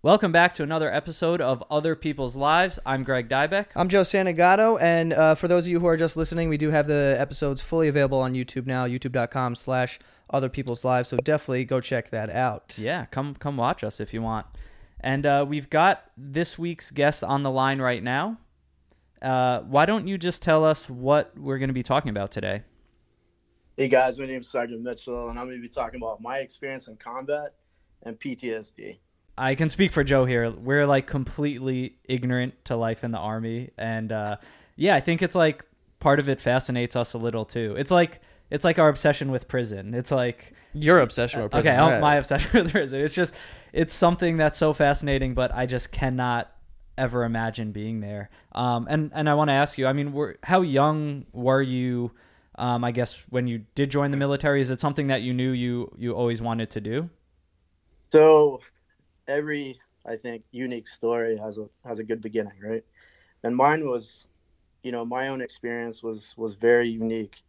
Welcome back to another episode of Other People's Lives. I'm Greg Dybeck. I'm Joe Santagato, and uh, for those of you who are just listening, we do have the episodes fully available on YouTube now, youtube.com slash Other People's Lives, so definitely go check that out. Yeah, come come watch us if you want. And uh, we've got this week's guest on the line right now. Uh, why don't you just tell us what we're going to be talking about today? Hey guys, my name is Sergeant Mitchell, and I'm going to be talking about my experience in combat and PTSD. I can speak for Joe here. We're like completely ignorant to life in the army, and uh, yeah, I think it's like part of it fascinates us a little too. It's like it's like our obsession with prison. It's like Your obsession with prison. okay, oh, right. my obsession with prison. It's just it's something that's so fascinating, but I just cannot ever imagine being there. Um, and and I want to ask you. I mean, were, how young were you? Um, I guess when you did join the military, is it something that you knew you you always wanted to do? So every I think unique story has a has a good beginning, right? And mine was, you know, my own experience was was very unique.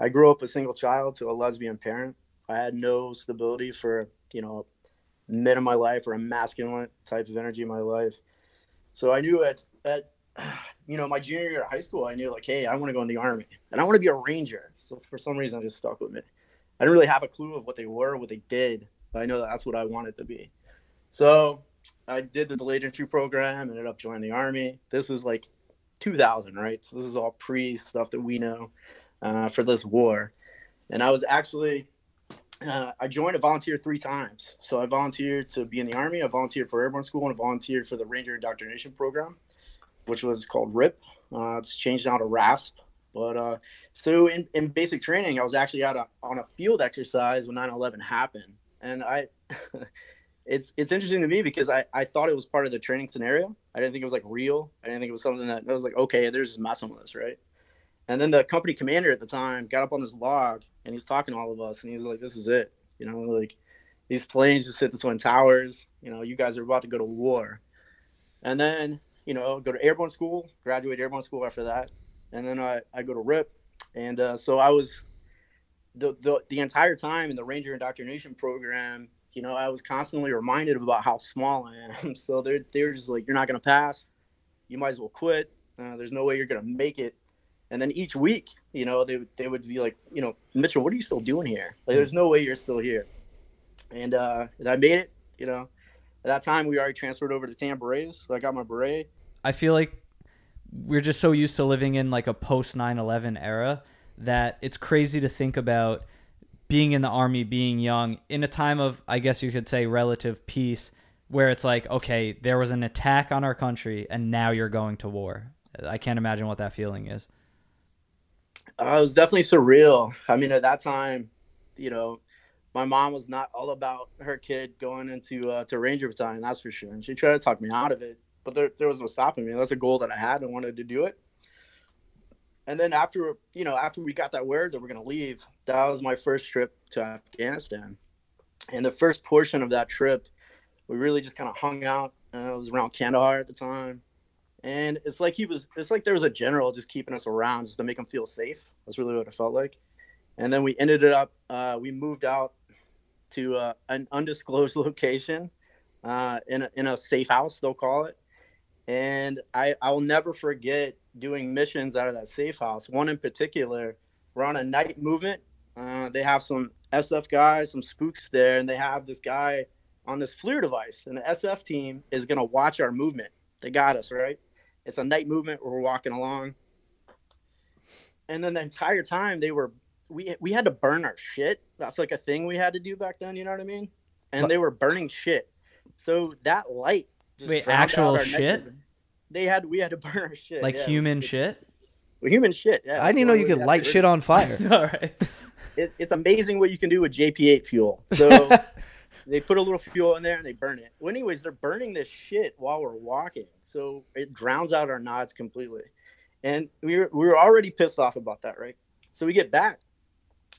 I grew up a single child to a lesbian parent. I had no stability for you know, mid of my life or a masculine type of energy in my life. So I knew at at you know my junior year of high school, I knew like, hey, I want to go in the army and I want to be a ranger. So for some reason, I just stuck with me. I didn't really have a clue of what they were, what they did, but I know that that's what I wanted to be. So I did the delayed entry program, ended up joining the army. This was like 2000, right? So this is all pre stuff that we know uh, for this war. And I was actually, uh, I joined a volunteer three times. So I volunteered to be in the army, I volunteered for airborne school, and I volunteered for the Ranger Indoctrination Program, which was called RIP. Uh, it's changed now to RASP. But uh, so in, in basic training, I was actually out on a field exercise when 9 11 happened. And I, it's it's interesting to me because I, I thought it was part of the training scenario. I didn't think it was like real. I didn't think it was something that I was like, okay, they're just messing with us, right? And then the company commander at the time got up on this log and he's talking to all of us and he's like, This is it. You know, like these planes just hit the twin towers, you know, you guys are about to go to war. And then, you know, go to airborne school, graduate airborne school after that. And then I, I go to RIP. And uh, so I was the, the the entire time in the Ranger indoctrination program, you know, I was constantly reminded about how small I am. So they're they're just like, you're not gonna pass. You might as well quit. Uh, there's no way you're gonna make it. And then each week, you know, they they would be like, you know, Mitchell, what are you still doing here? Like, there's no way you're still here. And uh, I made it. You know, at that time we already transferred over to tan berets, so I got my beret. I feel like we're just so used to living in like a post 9/11 era that it's crazy to think about being in the army, being young in a time of I guess you could say relative peace where it's like okay, there was an attack on our country and now you're going to war. I can't imagine what that feeling is. Uh, it was definitely surreal. I mean, at that time, you know, my mom was not all about her kid going into uh, to Ranger Battalion, that's for sure. And she tried to talk me out of it, but there, there was no stopping me. That's a goal that I had and wanted to do it. And then after, you know, after we got that word that we're going to leave, that was my first trip to Afghanistan. And the first portion of that trip, we really just kind of hung out. Uh, it was around Kandahar at the time. And it's like he was, it's like there was a general just keeping us around just to make him feel safe. That's really what it felt like. And then we ended it up, uh, we moved out to uh, an undisclosed location uh, in, a, in a safe house, they'll call it. And I, I will never forget doing missions out of that safe house. One in particular, we're on a night movement. Uh, they have some SF guys, some spooks there, and they have this guy on this FLIR device. And the SF team is going to watch our movement. They got us, right? It's a night movement where we're walking along. And then the entire time they were, we, we had to burn our shit. That's like a thing we had to do back then, you know what I mean? And What? they were burning shit. So that light just Wait, drowned out actual our shit? vision. They had, we had to burn our shit. Like yeah. human shit. well, human shit. Yeah. I didn't even know you could light shit on fire. All right. It, it's amazing what you can do with JP8 fuel. So they put a little fuel in there and they burn it. Well, anyways, they're burning this shit while we're walking, so it drowns out our nods completely. And we were we were already pissed off about that, right? So we get back.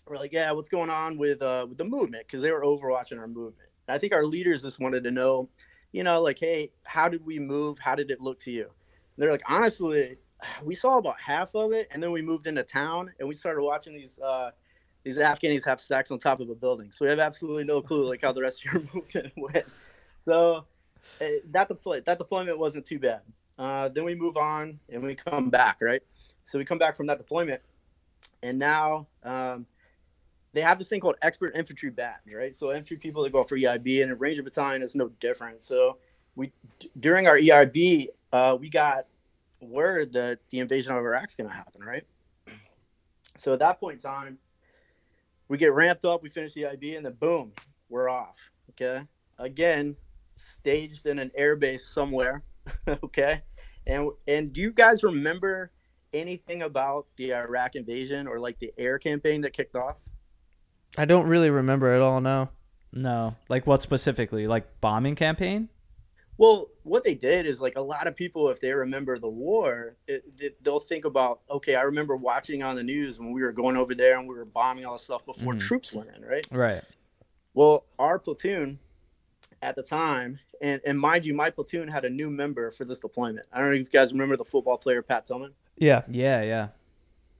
We're like, yeah, what's going on with uh with the movement? Because they were overwatching our movement. And I think our leaders just wanted to know, you know, like, hey, how did we move? How did it look to you? And they're like, honestly, we saw about half of it, and then we moved into town and we started watching these uh, these Afghanis have sex on top of a building. So we have absolutely no clue like how the rest of your movement went. So eh, that deploy that deployment wasn't too bad. Uh, then we move on and we come back, right? So we come back from that deployment, and now um, they have this thing called expert infantry badge, right? So infantry people that go for EIB and a Ranger battalion is no different. So we during our EIB, uh, we got word that the invasion of Iraq's going to happen, right? So at that point in time, we get ramped up, we finish the EIB, and then boom, we're off. Okay, again, staged in an airbase somewhere. okay, and and do you guys remember anything about the Iraq invasion or like the air campaign that kicked off? I don't really remember at all. No. No, like what specifically? Like bombing campaign? Well, what they did is like a lot of people, if they remember the war, it, it, they'll think about, okay, I remember watching on the news when we were going over there and we were bombing all the stuff before Mhm. troops went in, right? Right. Well, our platoon at the time, and, and mind you, my platoon had a new member for this deployment. I don't know if you guys remember the football player Pat Tillman. Yeah. Yeah, yeah.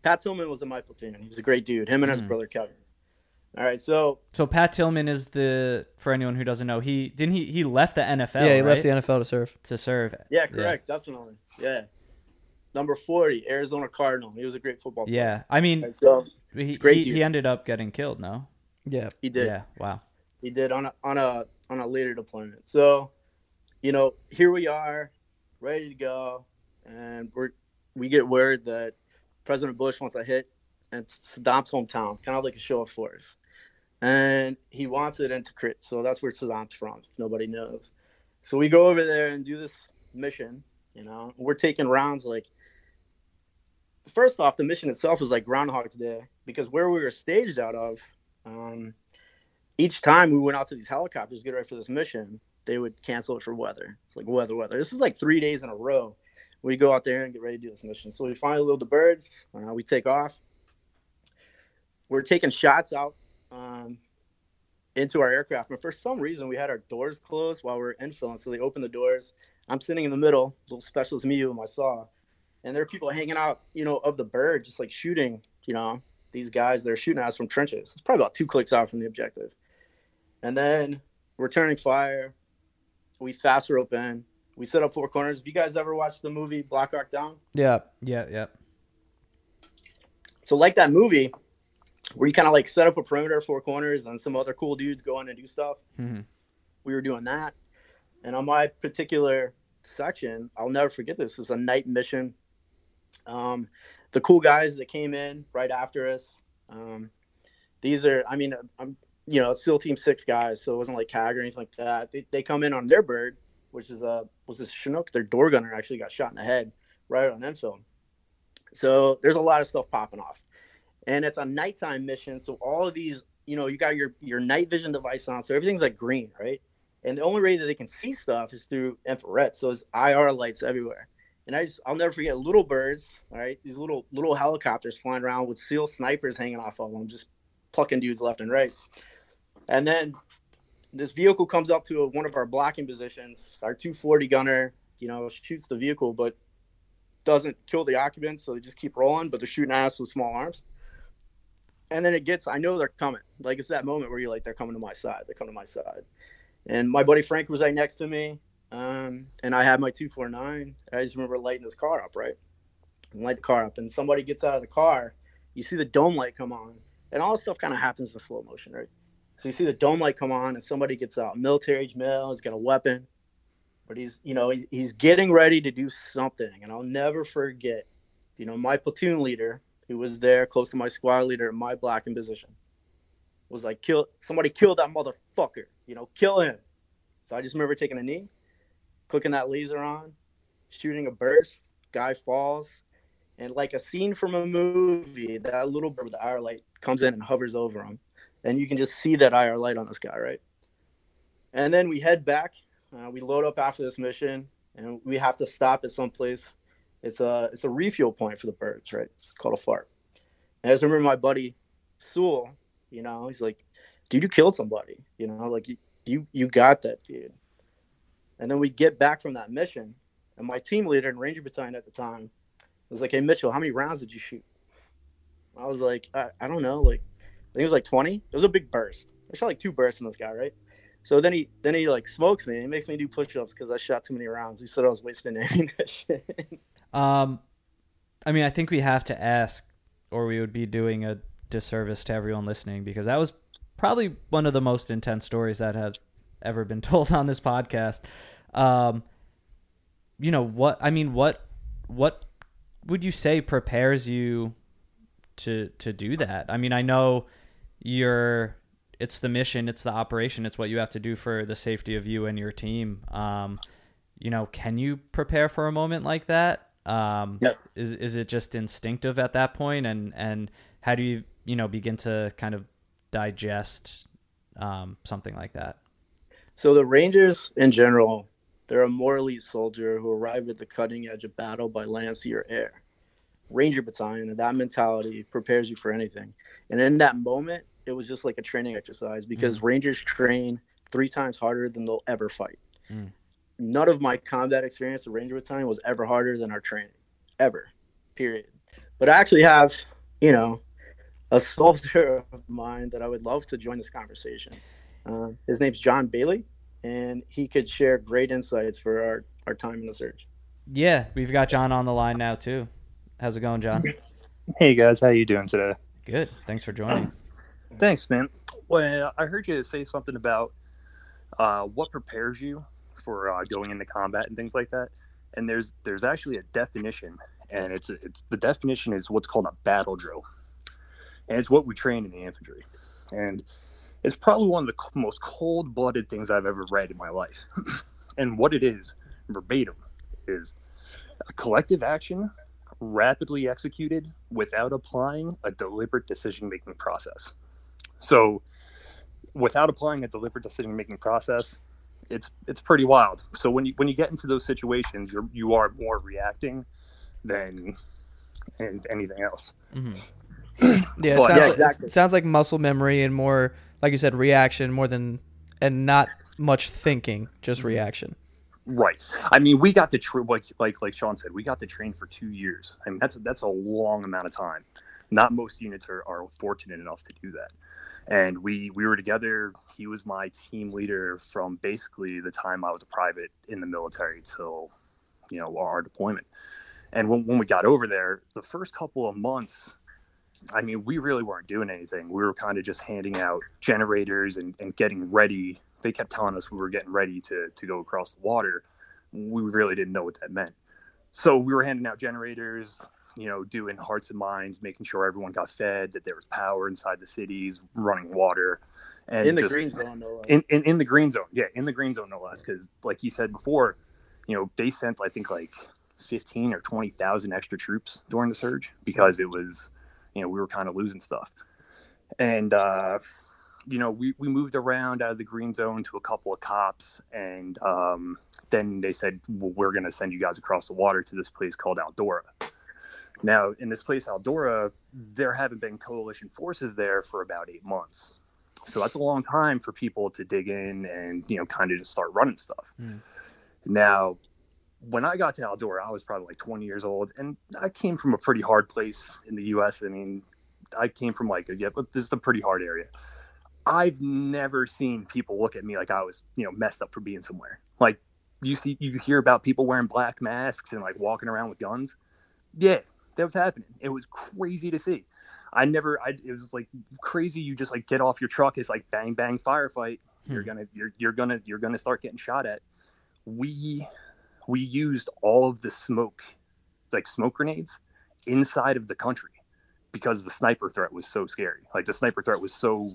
Pat Tillman was in my platoon. He's a great dude. Him and his Mhm. brother Kevin. All right, so So Pat Tillman is the for anyone who doesn't know, he didn't he he left the NFL yeah, he right? left the NFL to serve. to serve. yeah, correct, definitely, yeah. Number forty, Arizona Cardinal. He was a great football player. Yeah. I mean And so he, Great he, he ended up getting killed, no? Yeah. he did. Yeah. Wow. he did on a on a on a later deployment. So, you know, here we are, ready to go, and we're we get word that President Bush wants a hit and Saddam's hometown, kind of like a show of force, and he wants it in Tikrit. So that's where Saddam's from. If nobody knows, so we go over there and do this mission. You know, we're taking rounds like. First off, the mission itself was like Groundhog's Day because where we were staged out of, um, each time we went out to these helicopters to get ready for this mission, they would cancel it for weather. It's like weather, weather. This is like three days in a row. We go out there and get ready to do this mission. So we finally load the birds. Uh, we take off. We're taking shots out um, into our aircraft, but for some reason we had our doors closed while we were infilling. So they opened the doors. I'm sitting in the middle, little specialist me with my saw, and there are people hanging out, you know, of the bird, just like shooting, you know, these guys They're shooting at us from trenches. It's probably about two clicks out from the objective. And then returning fire, we fast rope in. We set up four corners. Have you guys ever watched the movie Black Hawk Down? Yeah. Yeah, yeah. So like that movie, where you kind of like set up a perimeter, four corners, and some other cool dudes go in and do stuff. hmm We were doing that. And on my particular section, I'll never forget this. It was a night mission. Um, the cool guys that came in right after us. Um, these are, I mean, I'm, you know, still Team Six guys, so it wasn't like CAG or anything like that. They, they come in on their bird, which is a was this Chinook. Their door gunner actually got shot in the head right on infill. So there's a lot of stuff popping off, and it's a nighttime mission. So all of these, you know, you got your your night vision device on, so everything's like green, right? And the only way that they can see stuff is through infrared. So it's IR lights everywhere. And I just I'll never forget little birds, all right? These little little helicopters flying around with SEAL snipers hanging off of them, just plucking dudes left and right. And then this vehicle comes up to one of our blocking positions. Our 240 gunner, you know, shoots the vehicle, but doesn't kill the occupants, so they just keep rolling. But they're shooting at us with small arms. And then it gets, I know they're coming. Like it's that moment where you're like, they're coming to my side. They come to my side. And my buddy Frank was right next to me, um, and I had my 249. I just remember lighting this car up, right? Light the car up, and somebody gets out of the car. You see the dome light come on, and all this stuff kind of happens in slow motion, right? So you see the dome light come on, and somebody gets out, military age male, he's got a weapon, but he's, you know, he's, he's getting ready to do something, and I'll never forget, you know, my platoon leader, who was there close to my squad leader in my blocking position, was like, kill somebody, kill that motherfucker, you know, kill him. So I just remember taking a knee, clicking that laser on, shooting a burst, guy falls, and like a scene from a movie, that little bird with the IR light comes in and hovers over him and you can just see that IR light on this guy, right? And then we head back. Uh, we load up after this mission, and we have to stop at some place. It's a it's a refuel point for the birds, right? It's called a FARP. And I just remember my buddy Sewell. You know, he's like, "Dude, you killed somebody." You know, like you you you got that, dude. And then we get back from that mission, and my team leader in Ranger Battalion at the time was like, "Hey Mitchell, how many rounds did you shoot?" I was like, I, I don't know, like I think it was like 20. It was a big burst. I shot like two bursts in this guy, right? So then he then he like smokes me. He makes me do push-ups because I shot too many rounds. He said I was wasting ammunition. Um, I mean, I think we have to ask, or we would be doing a disservice to everyone listening because that was probably one of the most intense stories that have ever been told on this podcast. Um, you know what? I mean, what what would you say prepares you to to do that? I mean, I know you're it's the mission, it's the operation, it's what you have to do for the safety of you and your team. Um, you know, can you prepare for a moment like that? Um, Yes. Is is it just instinctive at that point, and and how do you you know begin to kind of digest um, something like that? So the Rangers in general, they're a elite soldier who arrived at the cutting edge of battle by land, sea, or air. Ranger battalion and that mentality prepares you for anything. And in that moment, it was just like a training exercise because Rangers train three times harder than they'll ever fight. Mm. None of my combat experience with Ranger battalion was ever harder than our training, ever, period. But I actually have, you know, a soldier of mine that I would love to join this conversation. Uh, his name's John Bailey, and he could share great insights for our, our time in the surge. Yeah, we've got John on the line now too. How's it going, John? Hey guys, how you doing today? Good. Thanks for joining. Thanks, man. Well, I heard you say something about uh, what prepares you for uh, going into combat and things like that. And there's there's actually a definition, and it's it's the definition is what's called a battle drill, and it's what we train in the infantry, and it's probably one of the most cold-blooded things I've ever read in my life. and what it is, verbatim, is a collective action rapidly executed without applying a deliberate decision-making process. So, without applying a deliberate decision-making process, it's it's pretty wild. So when you when you get into those situations, you're you are more reacting than and anything else. hmm Yeah, it Well, sounds, yeah, like, exactly. it sounds like muscle memory and more, like you said, reaction more than, and not much thinking, just reaction. Right. I mean, we got to tra- like like like Sean said, we got to train for two years. I mean, that's that's a long amount of time. Not most units are, are fortunate enough to do that. And we we were together. He was my team leader from basically the time I was a private in the military till you know our deployment. And when, when we got over there, the first couple of months, I mean, we really weren't doing anything. We were kind of just handing out generators and, and getting ready. They kept telling us we were getting ready to, to go across the water. We really didn't know what that meant. So we were handing out generators, you know, doing hearts and minds, making sure everyone got fed, that there was power inside the cities, running water. And in the just- green zone, no less. in, in, in the green zone. Yeah, in the green zone, no less. Because, like you said before, you know, they sent, I think, like 15 or 20,000 extra troops during the surge because it was, you know, we were kind of losing stuff. And, uh, you know, we, we moved around out of the green zone to a couple of cops. And um, then they said, well, we're going to send you guys across the water to this place called Aldora. Now, in this place, Aldora, there haven't been coalition forces there for about eight months. So that's a long time for people to dig in and, you know, kind of just start running stuff. Mm. Now, when I got to Aldora, I was probably like 20 years old, and I came from a pretty hard place in the U.S. I mean, I came from like a, yeah, but this is a pretty hard area. I've never seen people look at me like I was, you know, messed up for being somewhere. Like you see, you hear about people wearing black masks and like walking around with guns. Yeah, that was happening. It was crazy to see. I never, I, it was like crazy. You just like get off your truck. It's like bang, bang, firefight. You're Hmm. gonna, you're, you're gonna, you're gonna start getting shot at. We, we used all of the smoke, like smoke grenades, inside of the country because the sniper threat was so scary. Like the sniper threat was so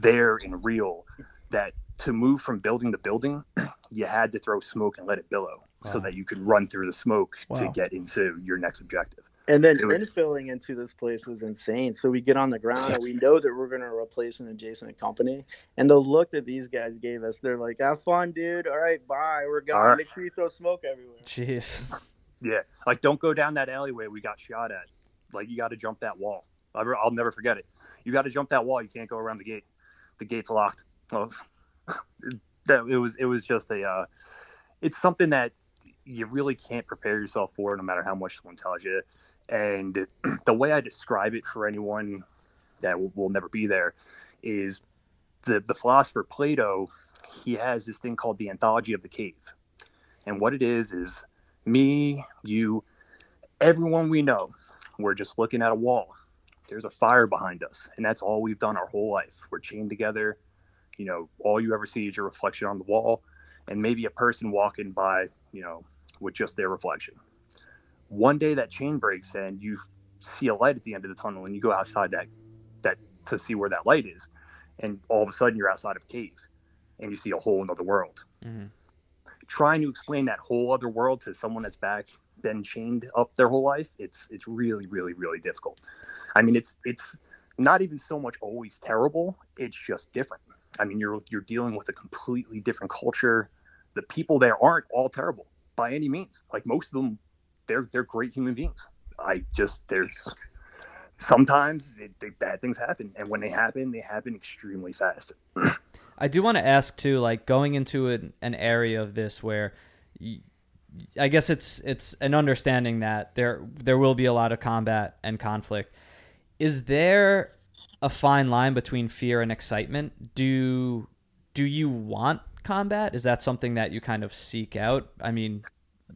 there and real that to move from building to building, you had to throw smoke and let it billow so that you could run through the smoke to get into your next objective. And then It was- infilling into this place was insane. So we get on the ground and we know that we're going to replace an adjacent company. And the look that these guys gave us, they're like, have fun, dude. All right, bye. We're gone. All right. Make sure you throw smoke everywhere. Jeez. Yeah, like don't go down that alleyway we got shot at. Like you got to jump that wall. I'll I'll never forget it. You got to jump that wall. You can't go around the gate. The gate's locked. Well, that it was it was just a. Uh, it's something that you really can't prepare yourself for, no matter how much someone tells you. And the way I describe it for anyone that will, will never be there is the the philosopher Plato, he has this thing called the anthology of the cave, and what it is is me, you, everyone we know, we're just looking at a wall. There's a fire behind us, and that's all we've done our whole life. We're chained together. You know, all you ever see is your reflection on the wall, and maybe a person walking by, you know, with just their reflection. One day that chain breaks and you see a light at the end of the tunnel, and you go outside that that to see where that light is, and all of a sudden you're outside of a cave, and you see a whole another world. Mhm. Trying to explain that whole other world to someone that's back been chained up their whole life, it's it's really really really difficult. I mean, it's it's not even so much always terrible; it's just different. I mean, you're you're dealing with a completely different culture. The people there aren't all terrible by any means. Like most of them, they're they're great human beings. I just there's sometimes they, bad things happen, and when they happen, they happen extremely fast. I do want to ask too, like going into an, an area of this where, I guess it's it's an understanding that there there will be a lot of combat and conflict. Is there a fine line between fear and excitement? Do do you want combat? Is that something that you kind of seek out? I mean,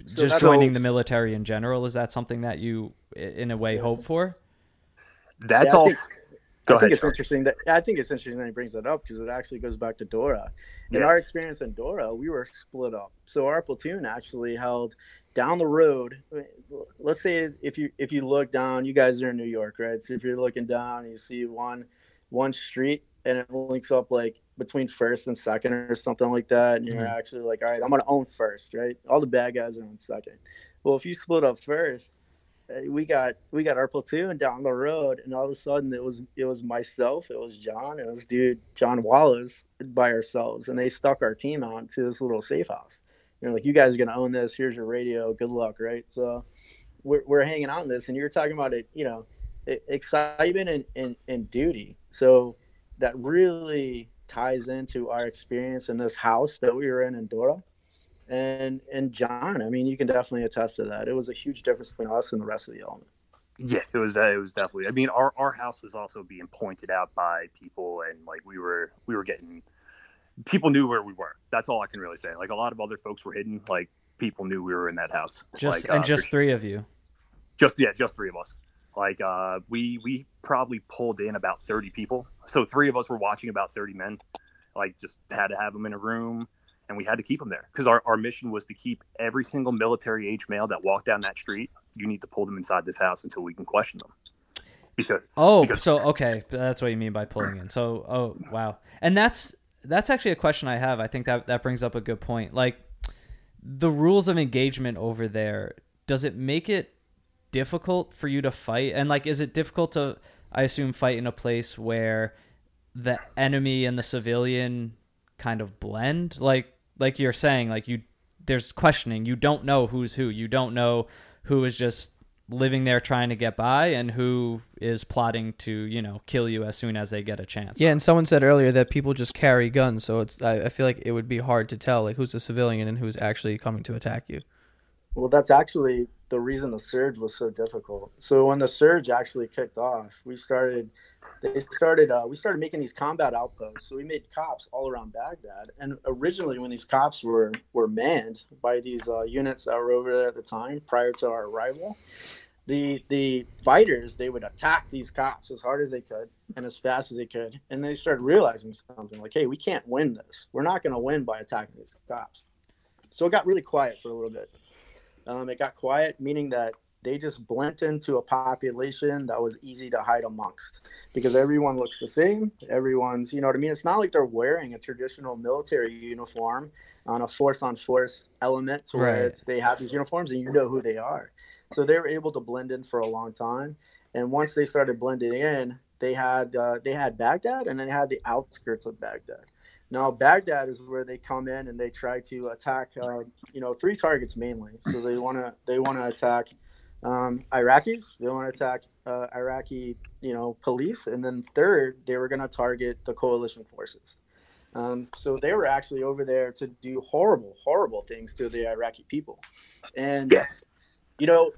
So just joining all- the military in general is that something that you in a way Yes. hope for? That's Yeah, I all. think- Go I think ahead. it's Sean. interesting that I think it's interesting that he brings that up because it actually goes back to Dora. In Yeah. our experience in Dora, we were split up. So our platoon actually held down the road. Let's say if you if you look down, you guys are in New York, right? So if you're looking down, you see one one street and it links up like between first and second or something like that. And you're Mhm. actually like, all right, I'm gonna own first, right? All the bad guys are on second. Well, if you split up first, uh, we got we got our platoon down the road, and all of a sudden it was it was myself, it was John, it was dude John Wallace by ourselves, and they stuck our team out to this little safe house. You know, like you guys are gonna own this. Here's your radio. Good luck, right? So we're we're hanging in this, and you're talking about it. You know, excitement and, and and duty. So that really ties into our experience in this house that we were in in Dora and and John, I mean, you can definitely attest to that. It was a huge difference between us and the rest of the element. Yeah, it was. Uh, it was definitely. I mean, our, our house was also being pointed out by people, and like we were we were getting people knew where we were. That's all I can really say. Like a lot of other folks were hidden. Like people knew we were in that house. Just like, and uh, just three of you. just yeah, just three of us. Like uh, we we probably pulled in about thirty people. So three of us were watching about thirty men. Like just had to have them in a room, and we had to keep them there because our, our mission was to keep every single military age male that walked down that street. You need to pull them inside this house until we can question them. Because Oh, because- so okay, that's what you mean by pulling in. So, oh, wow. And that's that's actually a question I have. I think that that brings up a good point. Like the rules of engagement over there, does it make it difficult for you to fight? And like is it difficult to I assume fight in a place where the enemy and the civilian kind of blend? Like like you're saying like you there's questioning. You don't know who's who. You don't know who is just living there trying to get by and who is plotting to you know kill you as soon as they get a chance Yeah, and someone said earlier that people just carry guns, so it's I, I feel like it would be hard to tell like who's a civilian and who's actually coming to attack you. Well, that's actually the reason the surge was so difficult. So when the surge actually kicked off, we started they started uh, we started making these combat outposts. So we made cops all around Baghdad. And originally, when these cops were were manned by these uh, units that were over there at the time, prior to our arrival, the the fighters they would attack these cops as hard as they could and as fast as they could. And they started realizing something like, hey, we can't win this. We're not going to win by attacking these cops. So it got really quiet for a little bit. Um, it got quiet, meaning that they just blent into a population that was easy to hide amongst because everyone looks the same. Everyone's, you know what I mean? It's not like they're wearing a traditional military uniform on a force on force element to Right. it's, they have these uniforms and you know who they are. So they were able to blend in for a long time. And once they started blending in, they had uh, they had Baghdad and then they had the outskirts of Baghdad. Now Baghdad is where they come in and they try to attack, uh, you know, three targets mainly. So they want to they want to attack um, Iraqis. They want to attack uh, Iraqi, you know, police, and then third, they were going to target the coalition forces. Um, so they were actually over there to do horrible, horrible things to the Iraqi people, and Yeah. you know,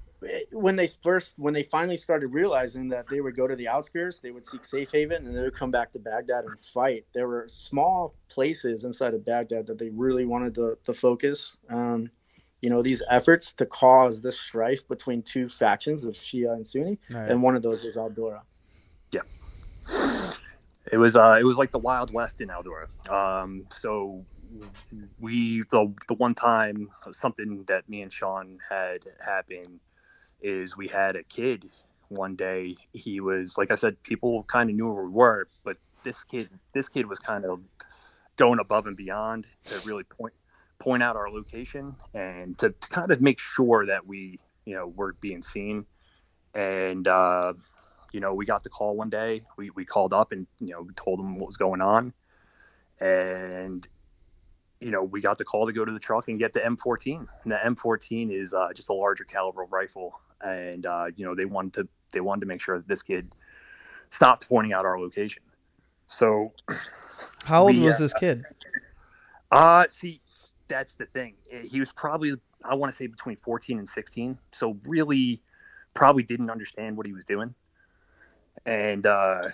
when they first when they finally started realizing that they would go to the outskirts they would seek safe haven and they would come back to baghdad and fight there were small places inside of baghdad that they really wanted to, to focus um, you know these efforts to cause this strife between two factions of shia and sunni Right. and one of those was al-dura It was uh, it was like the Wild West in Eldora. Um, so we the the one time something that me and Sean had happen is we had a kid one day. He was like I said, people kind of knew where we were, but this kid this kid was kind of going above and beyond to really point point out our location and to, to kind of make sure that we you know were being seen and uh you know, we got the call one day. We, we called up and, you know, told them what was going on. And, you know, we got the call to go to the truck and get the M14. And the M14 is uh, just a larger caliber rifle. And, uh, you know, they wanted to, they wanted to make sure that this kid stopped pointing out our location. So, How old We, was uh, this kid? uh, see, that's the thing. Eh, He was probably, I want to say between 14 and 16. So really probably didn't understand what he was doing. And, uh,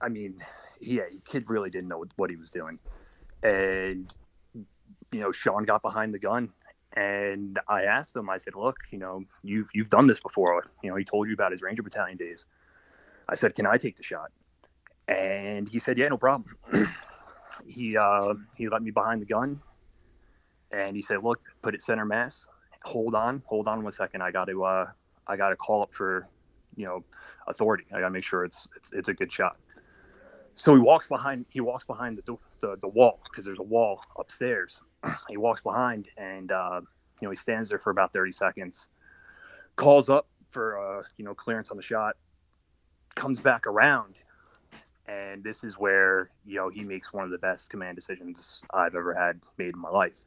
I mean, yeah, kid really didn't know what, he was doing. And, you know, Sean got behind the gun and I asked him, I said, look, you know, you've, you've done this before. You know, he told you about his Ranger Battalion days. I said, can I take the shot? And he said, yeah, no problem. he, uh, he let me behind the gun and he said, look, put it center mass. Hold on, hold on one second. I got to, uh, I got to call up for, you know, authority. I got to make sure it's, it's, it's a good shot. So he walks behind. He walks behind the the, the wall because there's a wall upstairs. he walks behind, and uh, you know he stands there for about 30 seconds. Calls up for uh, you know clearance on the shot. Comes back around, and this is where you know he makes one of the best command decisions I've ever had made in my life.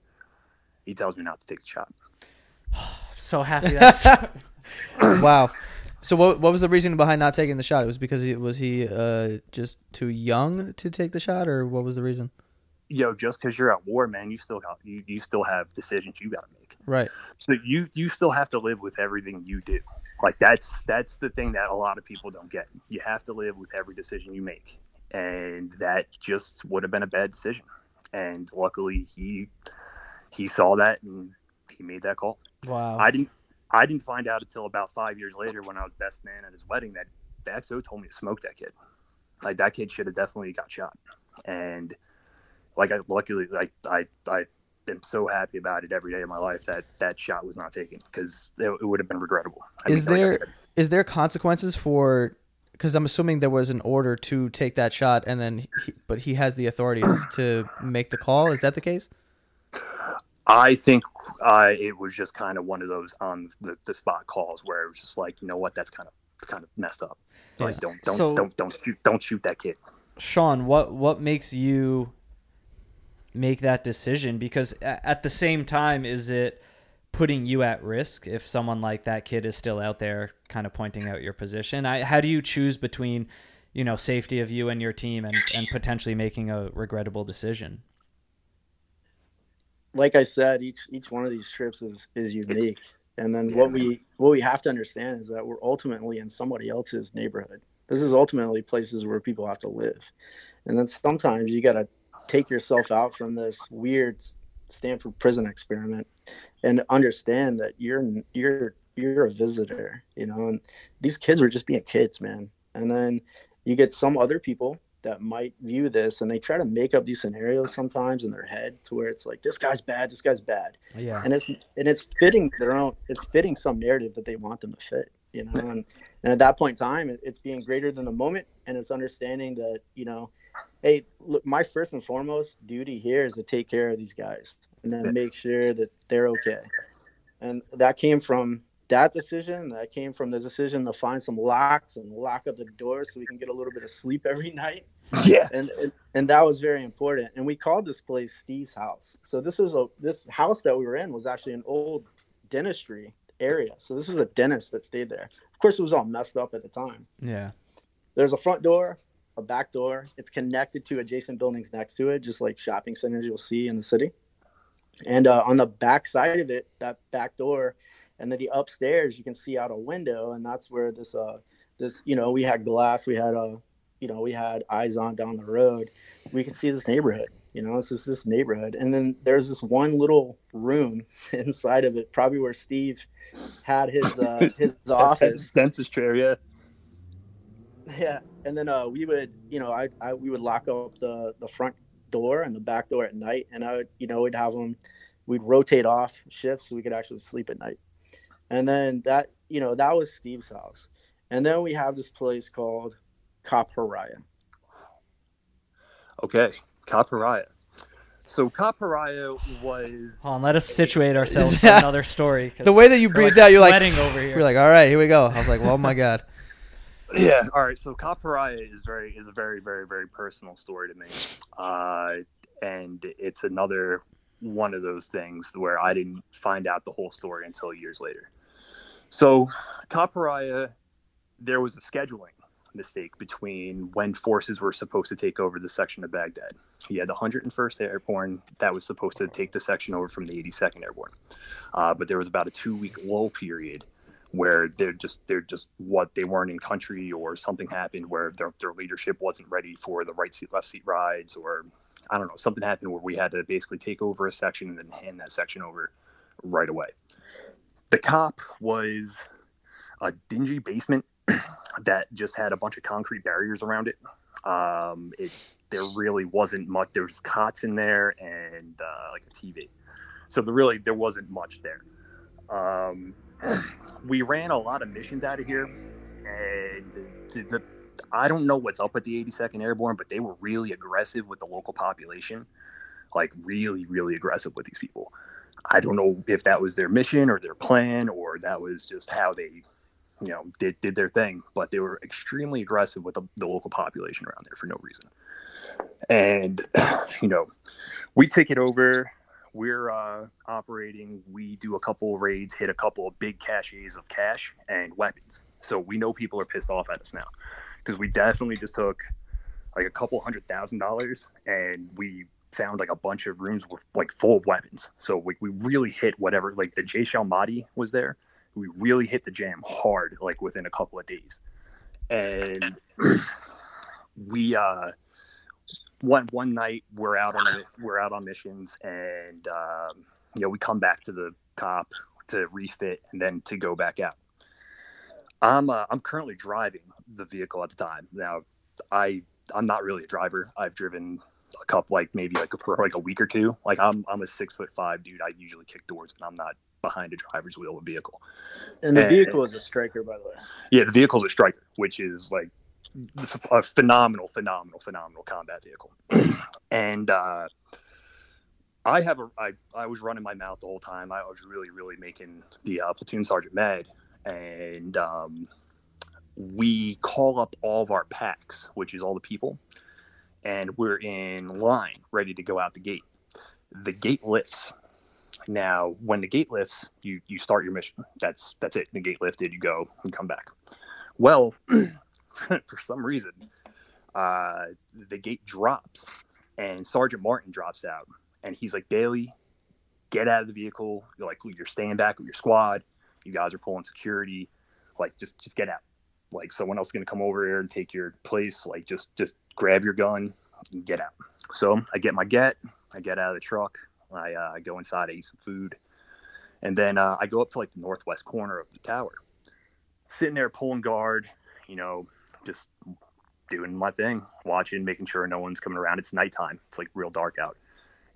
He tells me not to take the shot. so happy that's wow. So what what was the reason behind not taking the shot? It was because he was he uh just too young to take the shot, or what was the reason? Yo, just because you're at war, man, you still got you, you still have decisions you got to make. Right. So you you still have to live with everything you do. Like that's that's the thing that a lot of people don't get. You have to live with every decision you make, and that just would have been a bad decision. And luckily, he he saw that and he made that call. wow. I didn't I didn't find out until about five years later when I was best man at his wedding that the XO told me to smoke that kid. Like that kid should have definitely got shot. And like I luckily like I I am so happy about it every day of my life that that shot was not taken because it, it would have been regrettable. I Is like I there- said, Is there consequences for? Because I'm assuming there was an order to take that shot, and then, he, but he has the authority to make the call. Is that the case? I think uh, it was just kind of one of those on the, the spot calls where it was just like you know what that's kind of kind of messed up. Like don't don't So- don't don't shoot don't shoot that kid. Sean, what what makes you make that decision? Because at the same time, is it putting you at risk if someone like that kid is still out there, kind of pointing out your position? I, how do you choose between, you know, safety of you and your team, and and potentially making a regrettable decision? Like I said, each each one of these trips is is unique. And then what we what we have to understand is that we're ultimately in somebody else's neighborhood. This is ultimately places where people have to live. And then sometimes you got to take yourself out from this weird Stanford prison experiment and understand that you're you're you're a visitor, you know, and these kids were just being kids, man. And then you get some other people that might view this and they try to make up these scenarios sometimes in their head to where it's like this guy's bad, this guy's bad. Yeah. And it's and it's fitting their own it's fitting some narrative that they want them to fit, you know. And, and at that point in time, it, it's being greater than the moment and it's understanding that, you know, hey, look, my first and foremost duty here is to take care of these guys and then make sure that they're okay. And that came from that decision. That came from the decision to find some locks and lock up the door so we can get a little bit of sleep every night. Yeah. And, and and that was very important. And we called this place Steve's house. So this was a this house that we were in was actually an old dentistry area. So this was a dentist that stayed there. Of course, it was all messed up at the time. Yeah. There's a front door, a back door. It's connected to adjacent buildings next to it, just like shopping centers you'll see in the city. And uh, on the back side of it, that back door and then the upstairs you can see out a window, and that's where this uh this you know we had glass, we had a uh, you know we had eyes on down the road, we can see this neighborhood. You know, it's just this neighborhood, and then there's this one little room inside of it, probably where Steve had his uh, his office, dentist chair, yeah. Yeah and then uh, we would you know I, I we would lock up the the front door and the back door at night and i would you know we'd have them we'd rotate off shifts so we could actually sleep at night and then that you know that was steve's house and then we have this place called cop Pariah. okay cop Pariah. so cop Pariah was Hold on, let us situate ourselves for another story. The way that you we're, breathed like, out, you're like, sweating over here. you're like, all right, here we go. I was like, well, oh my god. yeah all right so cop Pariah is very is a very very very personal story to me uh and it's another one of those things where i didn't find out the whole story until years later so Pariah, there was a scheduling mistake between when forces were supposed to take over the section of baghdad. He had the 101st airborne that was supposed to take the section over from the 82nd airborne. Uh, but there was about a two week lull period where they're just they're just what they weren't in country or something happened where their, their leadership wasn't ready for the right seat left seat rides or i don't know something happened where we had to basically take over a section and then hand that section over right away the cop was a dingy basement that just had a bunch of concrete barriers around it. Um, it there really wasn't much there was cots in there and uh, like a tv so there really there wasn't much there. Um, we ran a lot of missions out of here, and the, the, I don't know what's up with the 82nd Airborne, but they were really aggressive with the local population, like really, really aggressive with these people. I don't know if that was their mission or their plan or that was just how they, you know, did, did their thing, but they were extremely aggressive with the, the local population around there for no reason. And, you know, we take it over we're uh, operating. We do a couple raids, hit a couple of big caches of cash and weapons. So we know people are pissed off at us now because we definitely just took like a couple hundred thousand dollars and we found like a bunch of rooms with like full of weapons. So we, we really hit whatever like the Jay Mahdi was there. We really hit the jam hard like within a couple of days. And we uh one one night we're out on a, we're out on missions and um, you know we come back to the cop to refit and then to go back out. I'm uh, I'm currently driving the vehicle at the time. Now I I'm not really a driver. I've driven a couple like maybe like for like a week or two. Like I'm I'm a six foot five dude. I usually kick doors and I'm not behind a driver's wheel of a vehicle. And the and, vehicle is a Stryker, by the way. Yeah, the vehicle is a Stryker, which is like a phenomenal, phenomenal, phenomenal combat vehicle. and uh, I have a, I, I was running my mouth the whole time. I was really, really making the uh, platoon sergeant mad. And um, we call up all of our packs, which is all the people, and we're in line ready to go out the gate. The gate lifts. Now, when the gate lifts, you you start your mission. That's that's it. The gate lifted, you go and come back. Well, for some reason, uh, the gate drops and Sergeant Martin drops out. And he's like, Bailey, get out of the vehicle. You're like, you're staying back with your squad. You guys are pulling security. Like, just just get out. Like, someone else is gonna come over here and take your place. Like, just just grab your gun and get out. So I get my get. I get out of the truck. I uh, go inside. I eat some food, and then uh, I go up to like the northwest corner of the tower, sitting there pulling guard. You know, just doing my thing, watching, making sure no one's coming around. It's nighttime. It's like real dark out.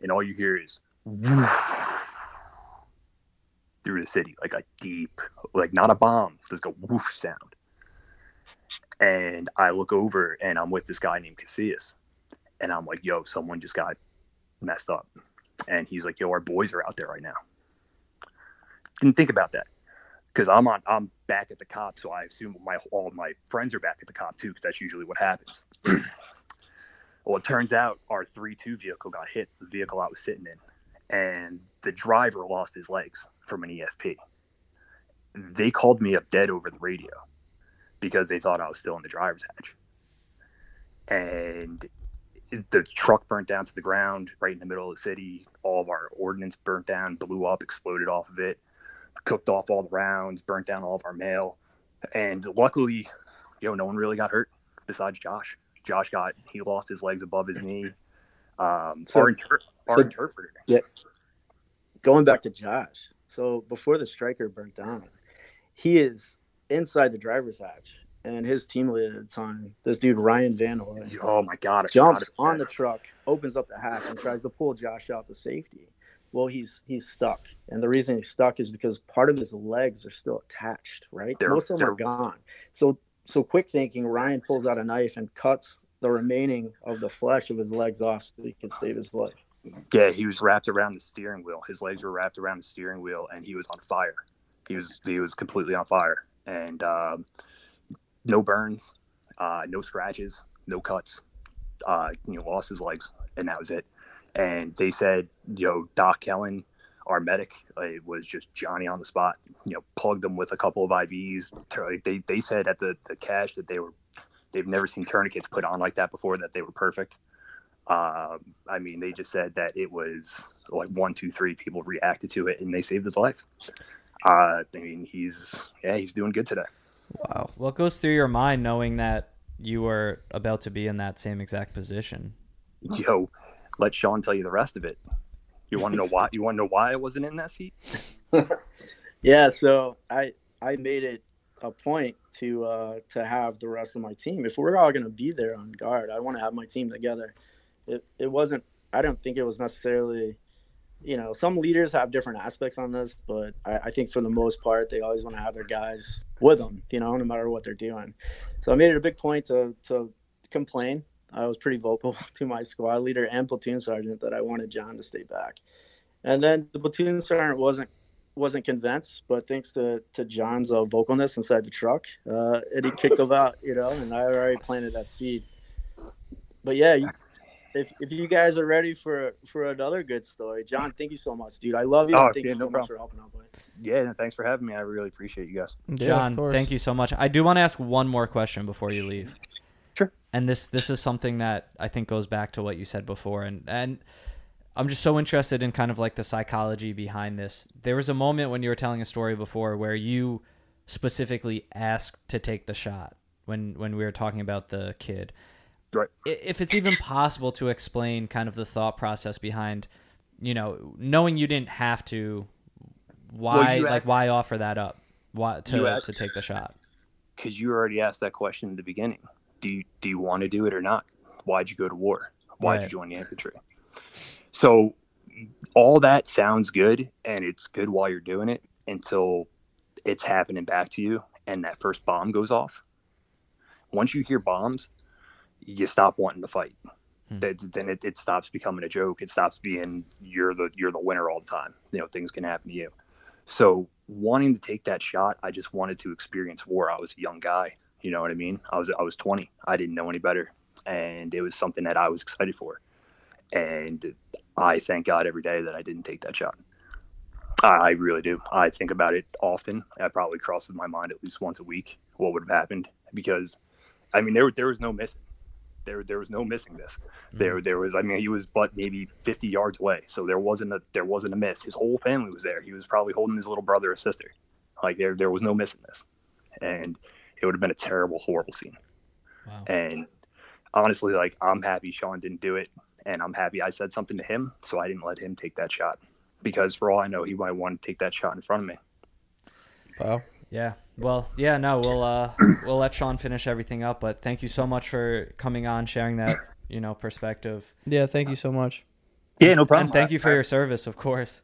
And all you hear is through the city, like a deep, like not a bomb, just a woof sound. And I look over and I'm with this guy named Casillas. And I'm like, yo, someone just got messed up. And he's like, yo, our boys are out there right now. Didn't think about that because I'm on I'm back at the cop, so I assume my all my friends are back at the cop too, because that's usually what happens. well, it turns out our three two vehicle got hit. The vehicle I was sitting in, and the driver lost his legs from an EFP. They called me up dead over the radio because they thought I was still in the driver's hatch, and the truck burnt down to the ground right in the middle of the city. All of our ordnance burnt down, blew up, exploded off of it cooked off all the rounds, burnt down all of our mail, and luckily, you know, no one really got hurt besides Josh. Josh got he lost his legs above his knee. Um, So- our inter- our so- interpreter. Yeah. Going back to Josh. So before the Stryker burnt down, he is inside the driver's hatch, and his team leader at the time, this dude Ryan Van Hoy, Oh my god! I jumps on the truck, opens up the hatch, and tries to pull Josh out to safety. Well, he's he's stuck, and the reason he's stuck is because part of his legs are still attached. Right, They're- most of them are gone. So so quick thinking, Ryan pulls out a knife and cuts the remaining of the flesh of his legs off so he can save his life. Yeah, he was wrapped around the steering wheel. His legs were wrapped around the steering wheel, and he was on fire. He was he was completely on fire, and um, no burns, uh, no scratches, no cuts. Uh, you know, lost his legs, and that was it. And they said, you know, Doc Kellen, our medic, uh, it was just Johnny on the spot. You know, plugged him with a couple of IVs. They they said at the the CSH that they were they've never seen tourniquets put on like that before. That they were perfect. Um, I mean, they just said that it was like one, two, three people reacted to it, and they saved his life. Uh, I mean, he's yeah, he's doing good today. Wow. What goes through your mind knowing that you were about to be in that same exact position? Yo, let Sean tell you the rest of it. You want to know why? You want to know why I wasn't in that seat? Yeah, so I I made it a point to uh, to have the rest of my team. If we're all going to be there on guard, I want to have my team together. It it wasn't. I don't think it was necessarily. You know, some leaders have different aspects on this, but I, I think for the most part, they always want to have their guys with them. You know, no matter what they're doing. So I made it a big point to to complain. I was pretty vocal to my squad leader and platoon sergeant that I wanted John to stay back. And then the platoon sergeant wasn't wasn't convinced, but thanks to to John's uh, vocalness inside the truck, uh, he kicked him out, you know, and I already planted that seed. But yeah, you, if if you guys are ready for for another good story, John, thank you so much, dude. I love you. Oh, thank yeah, you no so much for helping out, boy. Yeah, thanks for having me. I really appreciate you guys. Yeah, John, thank you so much. I do want to ask one more question before you leave. Sure. And this this is something that I think goes back to what you said before and and I'm just so interested in kind of like the psychology behind this. There was a moment when you were telling a story before where you specifically asked to take the shot when when we were talking about the kid. Right. If it's even possible to explain kind of the thought process behind, you know, knowing you didn't have to, why you like asked- why offer that up? Why to asked- to take the shot? Because you already asked that question in the beginning. Do you do you want to do it or not? Why'd you go to war? Why'd you join the infantry? So all that sounds good and it's good while you're doing it until it's happening back to you and that first bomb goes off. Once you hear bombs, you stop wanting to fight. Hmm. That then it, it stops becoming a joke. It stops being you're the you're the winner all the time. You know, things can happen to you. So wanting to take that shot, I just wanted to experience war. I was a young guy. You know what I mean? I was I was 20. I didn't know any better, and it was something that I was excited for. And I thank God every day that I didn't take that shot. I, really do. I think about it often. I probably crosses my mind at least once a week. What would have happened? Because, I mean, there there was no missing. There there was no missing this. Hmm. There there was. I mean, he was but maybe 50 yards away, so there wasn't a there wasn't a miss. His whole family was there. He was probably holding his little brother or sister. Like there there was no missing this, and it would have been a terrible, horrible scene. Wow. And honestly, like I'm happy Sean didn't do it, and I'm happy I said something to him, so I didn't let him take that shot. Because for all I know, he might want to take that shot in front of me. Wow. Yeah. Well, yeah, no, we'll uh we'll let Sean finish everything up, but thank you so much for coming on, sharing that, you know, perspective. Yeah, thank you so much. Yeah, no problem. And thank you for your service, of course.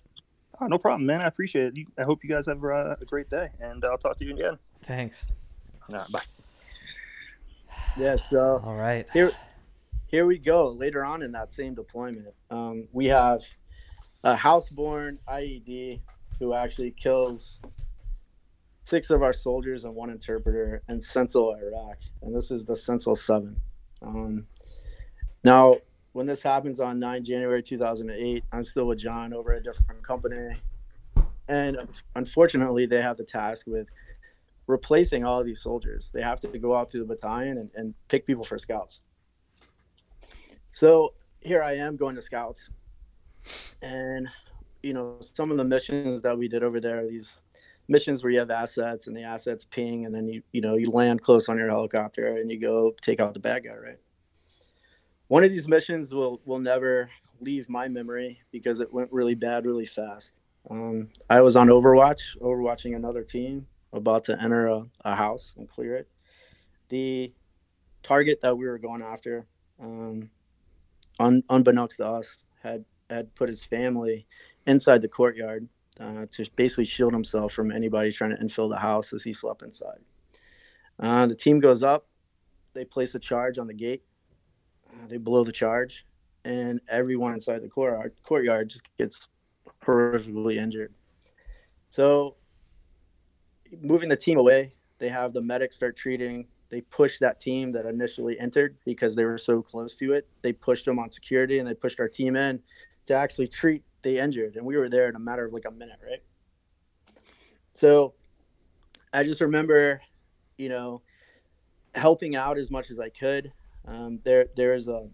Oh, no problem, man. I appreciate it. I hope you guys have uh, a great day, and I'll talk to you again. Thanks. All right, bye. Yeah, so All right. here here we go later on in that same deployment um, we have a house-borne ied who actually kills six of our soldiers and one interpreter in central iraq and this is the central 7 um, now when this happens on 9 january 2008 i'm still with john over a different company. And unfortunately they have the task with replacing all of these soldiers. They have to go out to the battalion and, and pick people for scouts. So here I am going to scouts, and you know, some of the missions that we did over there, these missions where you have assets and the assets ping, and then you, you know, you land close on your helicopter and you go take out the bad guy, right? One of these missions will will never leave my memory because it went really bad really fast. Um, I was on Overwatch, overwatching another team about to enter a, a house and clear it. The target that we were going after, um, un, unbeknownst to us, had had put his family inside the courtyard uh, to basically shield himself from anybody trying to infill the house as he slept inside. Uh, the team goes up, they place a charge on the gate, uh, they blow the charge, and everyone inside the courtyard, courtyard just gets horrifically injured. So, moving the team away, they have the medics start treating. They push that team that initially entered because they were so close to it. They pushed them on security and they pushed our team in to actually treat the injured. And we were there in a matter of like a minute, right? So I just remember, you know, helping out as much as I could. Um, there, there's a,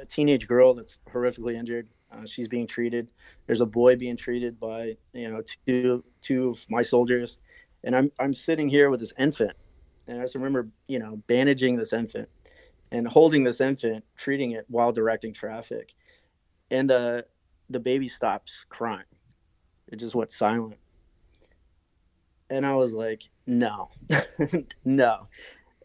a teenage girl that's horrifically injured. Uh, she's being treated. There's a boy being treated by you know two two of my soldiers, and I'm I'm sitting here with this infant, and I just remember you know bandaging this infant, and holding this infant, treating it while directing traffic, and the the baby stops crying. It just went silent, and I was like, no, no.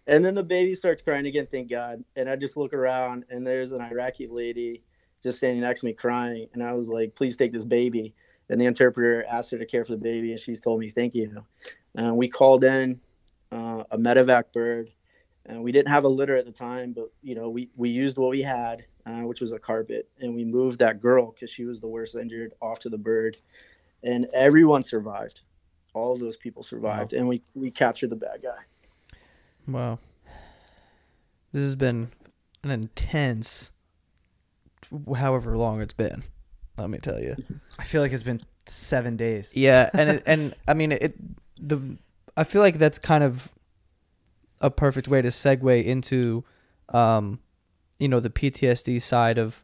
And then the baby starts crying again, thank God. And I just look around, and there's an Iraqi lady just standing next to me crying. And I was like, please take this baby. And the interpreter asked her to care for the baby, and she's told me, thank you. And we called in uh, a medevac bird. And we didn't have a litter at the time, but you know, we, we used what we had, uh, which was a carpet, and we moved that girl because she was the worst injured off to the bird, and everyone survived. All of those people survived, wow. and we we captured the bad guy. Wow, this has been an intense however long it's been. Let me tell you. I feel like it's been seven days. Yeah, and it, and I mean it. The I feel like that's kind of a perfect way to segue into, um, you know, the PTSD side of,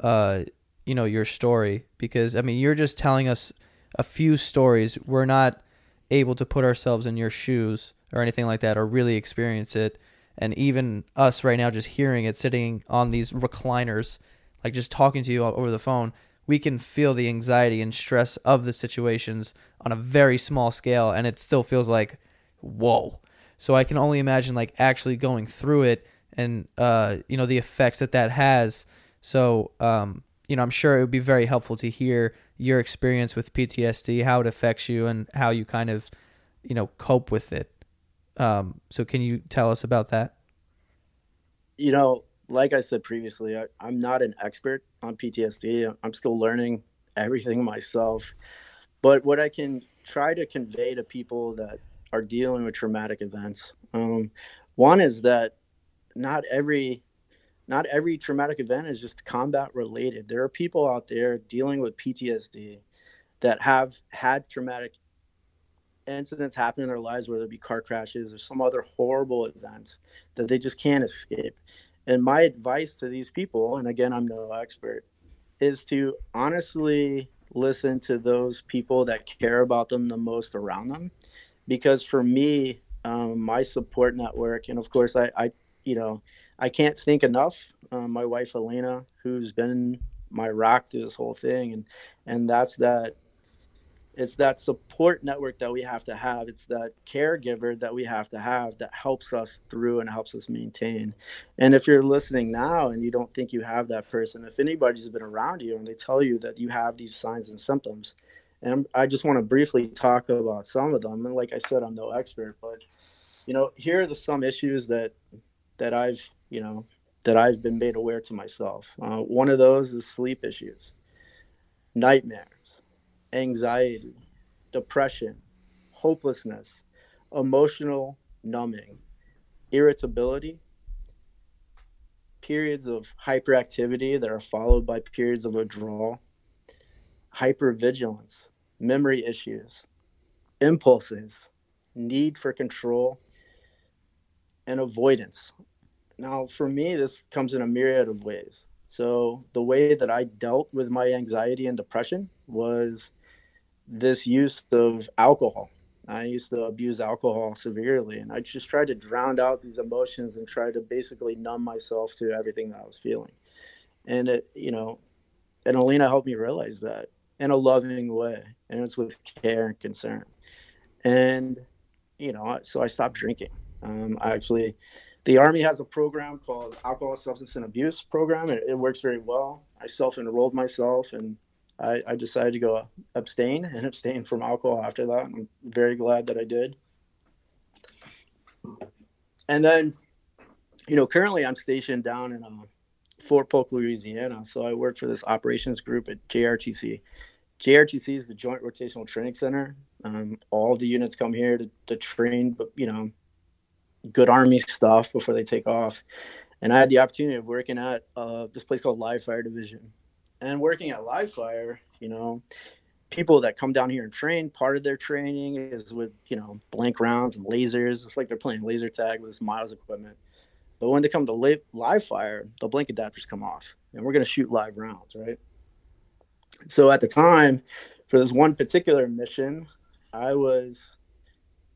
uh, you know, your story because I mean you're just telling us a few stories. We're not able to put ourselves in your shoes or anything like that or really experience it. And even us right now, just hearing it, sitting on these recliners like just talking to you over the phone, we can feel the anxiety and stress of the situations on a very small scale, and it still feels like, whoa. So I can only imagine like actually going through it and uh, you know the effects that that has. So um, you know, I'm sure it would be very helpful to hear your experience with PTSD, how it affects you, and how you kind of you know cope with it. Um, so can you tell us about that? You know, like I said previously, I, am not an expert on PTSD. I'm still learning everything myself. But what I can try to convey to people that are dealing with traumatic events, um, one is that not every not every traumatic event is just combat related. There are people out there dealing with PTSD that have had traumatic incidents happen in their lives, whether it be car crashes or some other horrible event that they just can't escape. And my advice to these people, and again, I'm no expert, is to honestly listen to those people that care about them the most around them. Because for me, um, my support network, and of course, I, I, you know, I can't think enough. Um, my wife Elena, who's been my rock through this whole thing, and and that's that it's that support network that we have to have it's that caregiver that we have to have that helps us through and helps us maintain and if you're listening now and you don't think you have that person if anybody's been around you and they tell you that you have these signs and symptoms and i just want to briefly talk about some of them and like i said i'm no expert but you know here are the some issues that that i've you know that i've been made aware to myself uh, one of those is sleep issues nightmares, anxiety, depression, hopelessness, emotional numbing, irritability, periods of hyperactivity that are followed by periods of withdrawal, hypervigilance, memory issues, impulses, need for control, and avoidance. Now, for me, this comes in a myriad of ways. So the way that I dealt with my anxiety and depression was this use of alcohol. I used to abuse alcohol severely, and I just tried to drown out these emotions and try to basically numb myself to everything that I was feeling. And it, you know, and Alina helped me realize that in a loving way, and it's with care and concern. And you know, so I stopped drinking. Um, I actually the Army has a program called Alcohol Substance and Abuse Program, and it works very well. I self enrolled myself and I, I, decided to go abstain and abstain from alcohol after that. I'm very glad that I did. And then, you know, currently I'm stationed down in uh, Fort Polk, Louisiana. So I work for this operations group at JRTC. JRTC is the Joint Rotational Training Center. Um, all the units come here to, to train, but you know, good army stuff before they take off. And I had the opportunity of working at uh, this place called Live Fire Division. And working at Live Fire, you know, people that come down here and train, part of their training is with, you know, blank rounds and lasers. It's like they're playing laser tag with this miles equipment. But when they come to live, live fire, the blank adapters come off and we're going to shoot live rounds, right? So at the time, for this one particular mission, I was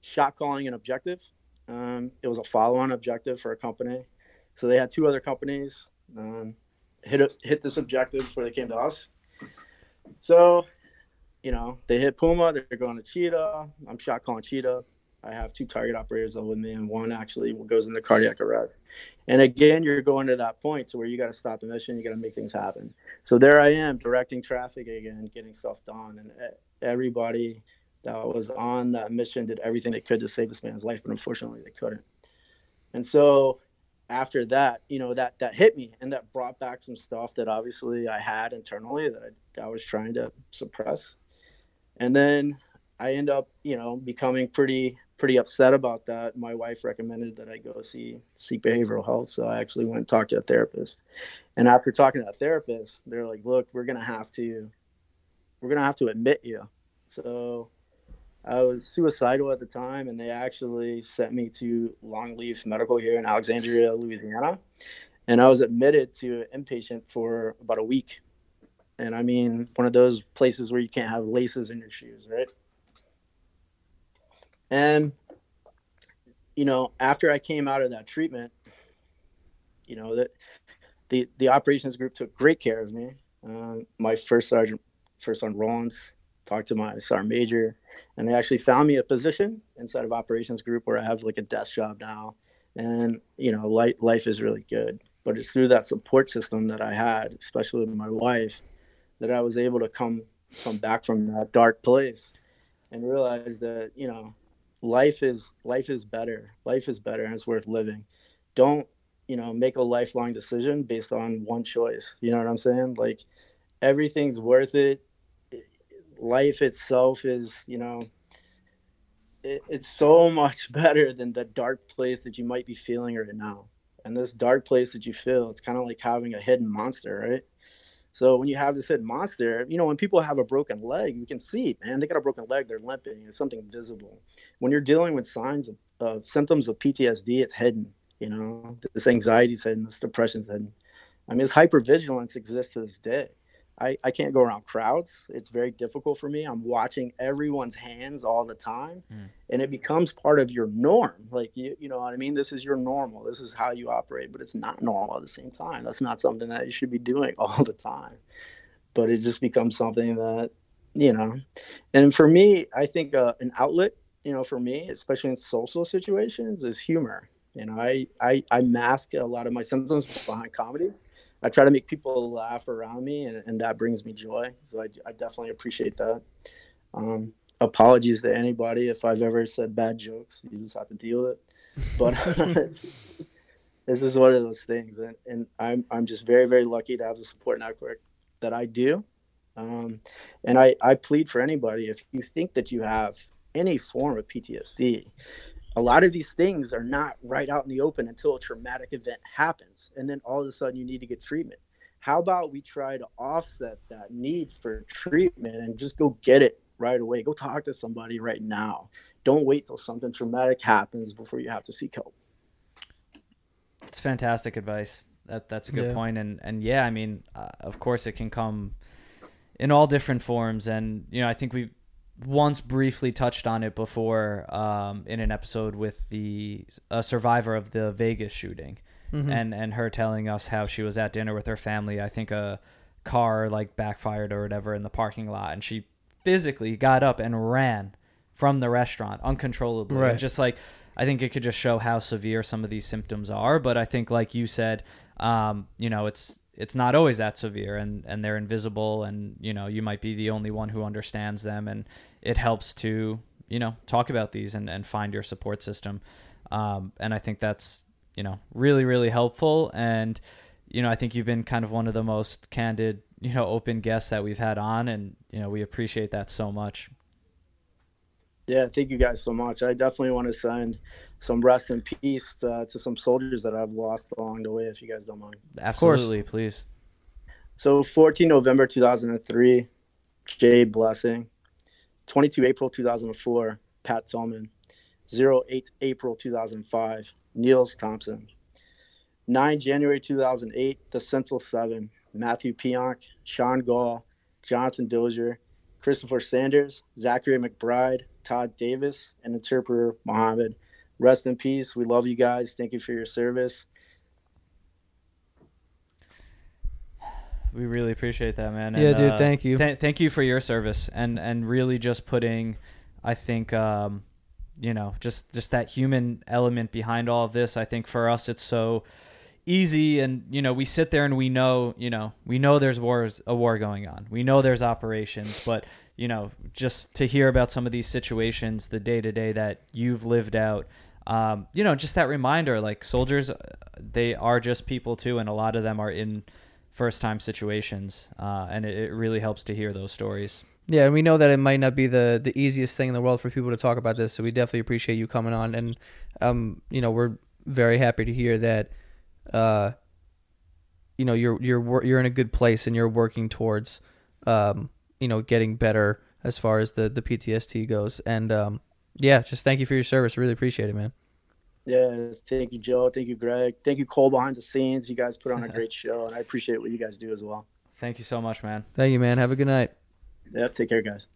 shot calling an objective um, it was a follow-on objective for a company, so they had two other companies um, hit hit this objective before they came to us. So, you know, they hit Puma. They're going to Cheetah. I'm shot calling Cheetah. I have two target operators with me, and one actually goes into cardiac arrest. And again, you're going to that point to where you got to stop the mission. You got to make things happen. So there I am, directing traffic again, getting stuff done, and everybody that was on that mission did everything they could to save this man's life, but unfortunately they couldn't. And so after that, you know, that that hit me and that brought back some stuff that obviously I had internally that I, I was trying to suppress. And then I end up, you know, becoming pretty pretty upset about that. My wife recommended that I go see seek behavioral health, so I actually went and talked to a therapist. And after talking to a therapist, they're like, "Look, we're gonna have to, we're gonna have to admit you." So I was suicidal at the time, and they actually sent me to Longleaf Medical here in Alexandria, Louisiana. And I was admitted to inpatient for about a week. And I mean, one of those places where you can't have laces in your shoes, right? And, you know, after I came out of that treatment, you know, that the, the operations group took great care of me. Uh, my first sergeant, first sergeant Rollins, talked to my sergeant major, and they actually found me a position inside of operations group where I have like a desk job now, and you know, life life is really good. But it's through that support system that I had, especially with my wife, that I was able to come come back from that dark place and realize that you know, life is life is better. Life is better, and it's worth living. Don't you know make a lifelong decision based on one choice. You know what I'm saying? Like everything's worth it life itself is, you know, it, it's so much better than the dark place that you might be feeling right now. And this dark place that you feel, it's kind of like having a hidden monster, right? So when you have this hidden monster, you know, when people have a broken leg, you can see, man, they got a broken leg, they're limping, it's something visible. When you're dealing with signs of uh, symptoms of PTSD, it's hidden. You know, this anxiety's hidden, this depression's hidden. I mean, this hypervigilance exists to this day. I, I can't go around crowds. It's very difficult for me. I'm watching everyone's hands all the time mm. and it becomes part of your norm. Like, you, you know what I mean? This is your normal. This is how you operate, but it's not normal at the same time. That's not something that you should be doing all the time. But it just becomes something that, you know, and for me, I think uh, an outlet, you know, for me, especially in social situations, is humor. You know, I, I, I mask a lot of my symptoms behind comedy I try to make people laugh around me, and, and that brings me joy. So I, I definitely appreciate that. Um, apologies to anybody if I've ever said bad jokes. You just have to deal with it. But this is one of those things, and, and I'm I'm just very very lucky to have the support network that I do. Um, and I, I plead for anybody if you think that you have any form of PTSD, a lot of these things are not right out in the open until a traumatic event happens and then all of a sudden you need to get treatment how about we try to offset that need for treatment and just go get it right away go talk to somebody right now don't wait till something traumatic happens before you have to seek help it's fantastic advice that that's a good Yeah. point. and and yeah, I mean, uh, of course, it can come in all different forms, and you know, I think we once briefly touched on it before um, in an episode with the a survivor of the Vegas shooting, Mhm. and and her telling us how she was at dinner with her family. I think a car like backfired or whatever in the parking lot, and she physically got up and ran from the restaurant uncontrollably. Right. Just like I think it could just show how severe some of these symptoms are. But I think, like you said, um, you know, it's it's not always that severe, and and they're invisible, and you know, you might be the only one who understands them, and it helps to you know talk about these and and find your support system. Um, and I think that's you know really really helpful and you know i think you've been kind of one of the most candid you know open guests that we've had on and you know we appreciate that so much Yeah, thank you guys so much. I definitely want to send some rest in peace uh, to some soldiers that I've lost along the way, if you guys don't mind. absolutely please So 14 November 2003, Jay Blessing. 22 April 2004, Pat Tillman. 08 April 2005, Niels Thompson. 9 January 2008, The Central 7, Matthew Pionk, Sean Gaul, Jonathan Dozier, Christopher Sanders, Zachary McBride, Todd Davis, and interpreter Mohammed. Rest in peace. We love you guys. Thank you for your service. we really appreciate that man Yeah, And, dude, uh, thank you. th- thank you for your service and and really just putting i think um you know just just that human element behind all of this i think for us it's so easy and you know we sit there and we know you know we know there's wars a war going on we know there's operations but you know just to hear about some of these situations the day to day that you've lived out um, you know just that reminder like soldiers uh, they are just people too and a lot of them are in first time situations uh, and it, it really helps to hear those stories. Yeah, and we know that it might not be the the easiest thing in the world for people to talk about this, so we definitely appreciate you coming on, and um, you know, we're very happy to hear that, uh, you know, you're you're you're in a good place and you're working towards, um, you know, getting better as far as the the PTSD goes, and um, yeah, just thank you for your service. Really appreciate it, man. Yeah, thank you, Joe. Thank you, Greg. Thank you, Cole, behind the scenes. You guys put on a great show, and I appreciate what you guys do as well. thank you so much man Thank you, man. Have a good night. Yeah, take care, guys.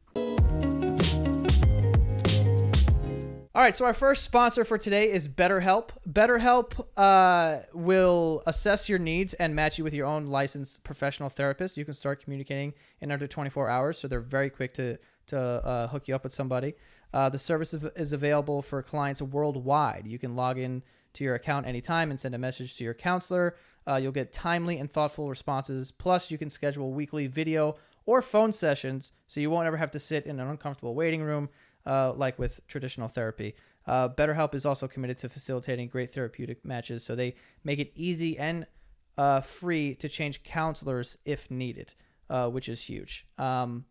All right, so our first sponsor for today is BetterHelp. BetterHelp uh, will assess your needs and match you with your own licensed professional therapist. You can start communicating in under 24 hours, so they're very quick to to uh, hook you up with somebody. Uh, the service is, available for clients worldwide. You can log in to your account anytime and send a message to your counselor. Uh, you'll get timely and thoughtful responses. Plus, you can schedule weekly video or phone sessions, so you won't ever have to sit in an uncomfortable waiting room uh, like with traditional therapy. Uh, BetterHelp is also committed to facilitating great therapeutic matches, so they make it easy and uh, free to change counselors if needed, uh, which is huge. Um,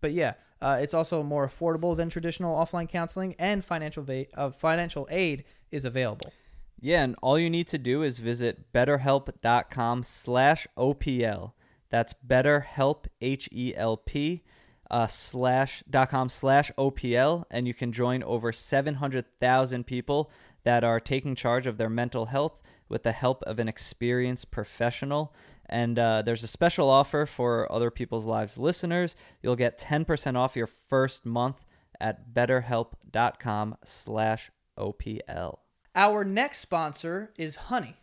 but yeah, uh, it's also more affordable than traditional offline counseling, and financial va- uh, financial aid is available. Yeah, and all you need to do is visit betterhelp.com slash OPL. That's betterhelp, H-E-L-P, uh, slash, dot com slash OPL, and you can join over 700,000 people that are taking charge of their mental health with the help of an experienced professional. And uh, there's a special offer for Other People's Lives listeners. You'll get 10% off your first month at betterhelp.com slash OPL. Our next sponsor is Honey.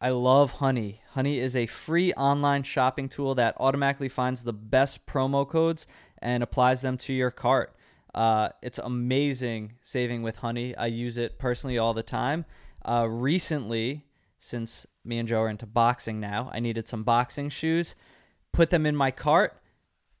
I love Honey. Honey is a free online shopping tool that automatically finds the best promo codes and applies them to your cart. Uh, it's amazing saving with Honey. I use it personally all the time. Uh, recently, since me and Joe are into boxing now, I needed some boxing shoes. Put them in my cart.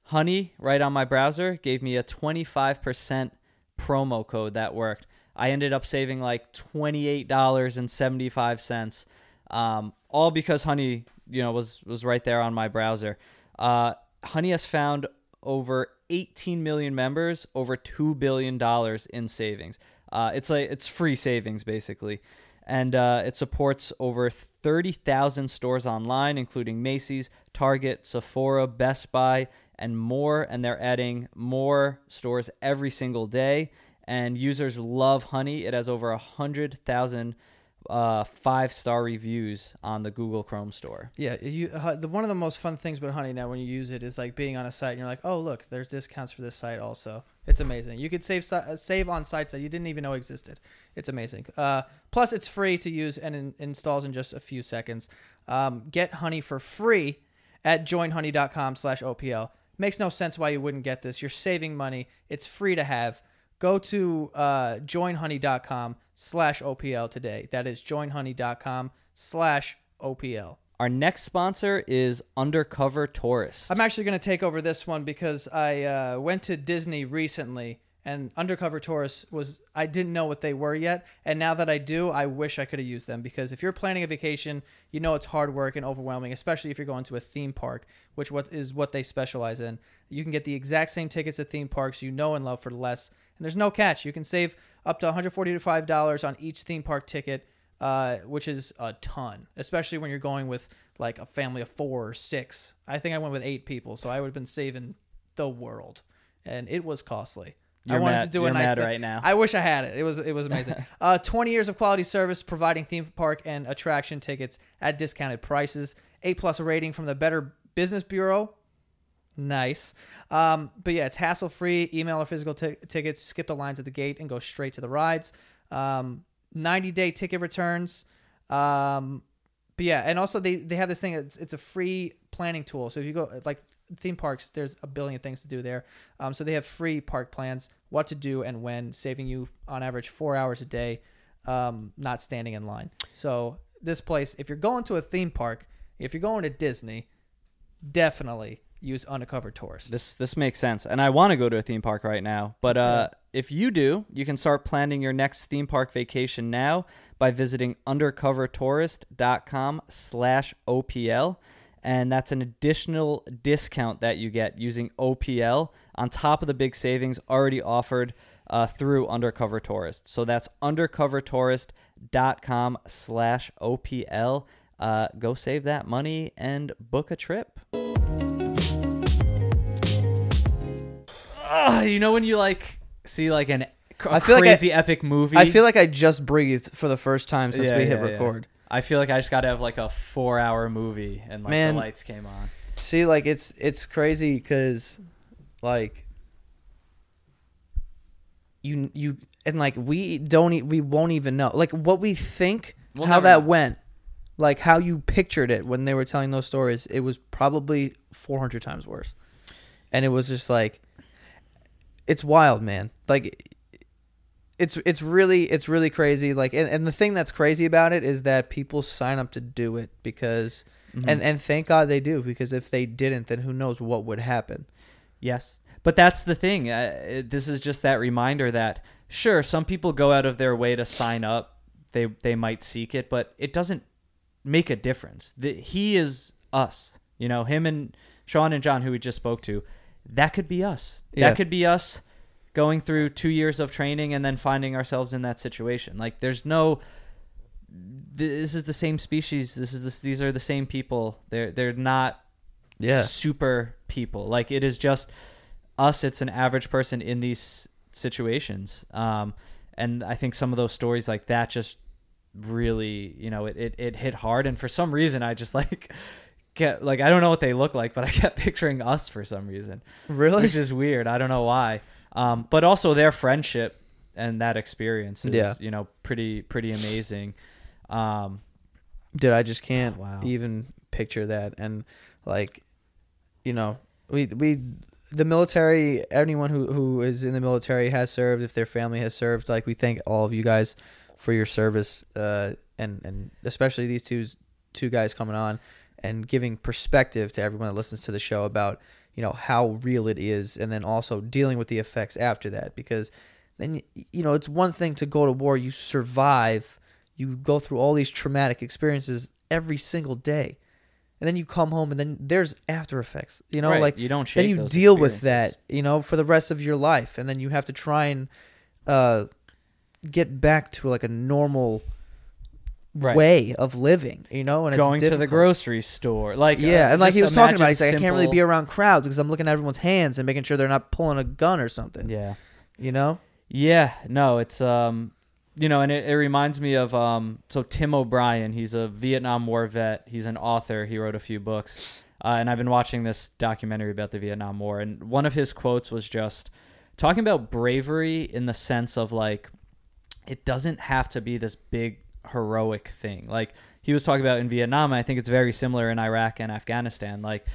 Honey, right on my browser, gave me a 25% promo code that worked. I ended up saving like $28.75. Um, all because Honey, you know, was was right there on my browser. Uh, Honey has found over 18 million members, over two billion dollars in savings. Uh, it's like it's free savings basically, and uh, it supports over 30,000 stores online, including Macy's, Target, Sephora, Best Buy, and more. And they're adding more stores every single day. And users love Honey. It has over a hundred thousand uh, five star reviews on the Google Chrome store. Yeah, you uh, the one of the most fun things about Honey now when you use it is like being on a site and you're like, oh look, there's discounts for this site also. It's amazing. You could save uh, save on sites that you didn't even know existed. It's amazing. Uh, plus, it's free to use and in- installs in just a few seconds. Um, get Honey for free at joinhoney.com/opl. Makes no sense why you wouldn't get this. You're saving money. It's free to have. Go to uh, joinhoney.com slash OPL today. That is joinhoney.com slash OPL. Our next sponsor is Undercover Tourist. I'm actually going to take over this one because I uh, went to Disney recently and Undercover Tourist was, I didn't know what they were yet. And now that I do, I wish I could have used them because if you're planning a vacation, you know it's hard work and overwhelming, especially if you're going to a theme park, which what is what they specialize in. You can get the exact same tickets to theme parks you know and love for less. And there's no catch. You can save up to $145 on each theme park ticket, uh, which is a ton, especially when you're going with like a family of four or six. I think I went with eight people, so I would have been saving the world. And it was costly. You're I wanted mad- to do you're a nice thing. right now. I wish I had it. It was it was amazing. uh, 20 years of quality service, providing theme park and attraction tickets at discounted prices. A plus rating from the Better Business Bureau. Nice. Um, but yeah, it's hassle free. Email or physical ti- tickets. Skip the lines at the gate and go straight to the rides. Um, 90 day ticket returns. Um, but yeah, and also they, they have this thing. It's, it's a free planning tool. So if you go like theme parks, there's a billion things to do there. Um, so they have free park plans, what to do and when, saving you on average four hours a day, um, not standing in line. So this place, if you're going to a theme park, if you're going to Disney, definitely use Undercover Tourist. This this makes sense, and I want to go to a theme park right now. But uh, if you do, you can start planning your next theme park vacation now by visiting undercovertourist.com/opl, and that's an additional discount that you get using OPL on top of the big savings already offered uh, through Undercover Tourist. So that's undercovertourist.com/opl. Uh, go save that money and book a trip. Ah, you know when you like see like an I feel like I- crazy epic movie. I feel like I just breathed for the first time since Yeah, we hit yeah, record. I feel like I just got to have like a four-hour movie and like Man. the lights came on. See, like it's it's crazy because, like, you you and like we don't e- we won't even know like what we think We'll how that know. went, like how you pictured it when they were telling those stories. It was probably four hundred times worse, and it was just like, it's wild, man. Like. It's it's really it's really crazy like and, and the thing that's crazy about it is that people sign up to do it because Mm-hmm. and and thank God they do because if they didn't, then who knows what would happen. Yes, but that's the thing. Uh, this is just that reminder that sure, some people go out of their way to sign up. They they might seek it, but it doesn't make a difference. The, he is us. You know, him and Sean and John, who we just spoke to. That could be us. Yeah. That could be us going through two years of training and then finding ourselves in that situation. Like, there's no. This is the same species. This is this. These are the same people. They're they're not yeah. super people. Like it is just us. It's an average person in these situations. Um, and I think some of those stories like that just really, you know, it, it, it hit hard. And for some reason, I just like get like I don't know what they look like, but I kept picturing us for some reason, Really? which is weird. I don't know why. Um, but also their friendship and that experience is, Yeah. you know, pretty pretty amazing. Um, Dude, I just can't Wow. even picture that. And like, you know, we we the military. Anyone who who is in the military has served. If their family has served, like we thank all of you guys for your service. Uh, and and especially these two two guys coming on and giving perspective to everyone that listens to the show about you know how real it is, and then also dealing with the effects after that because then you know it's one thing to go to war you survive you go through all these traumatic experiences every single day and then you come home and then there's after effects you know Right, like you don't then you deal with that you know for the rest of your life and then you have to try and uh get back to like a normal Right. way of living you know and it's going to the grocery store, like yeah, uh, and like he was talking about, he's like, I can't really be around crowds because I'm looking at everyone's hands and making sure they're not pulling a gun or something. Yeah, You know? yeah, no, it's um, you know, and it, it reminds me of um, so Tim O'Brien. He's a Vietnam War vet. He's an author. He wrote a few books, uh, and I've been watching this documentary about the Vietnam War. And one of his quotes was just talking about bravery in the sense of like, it doesn't have to be this big heroic thing. Like he was talking about in Vietnam. I think it's very similar in Iraq and Afghanistan. Like.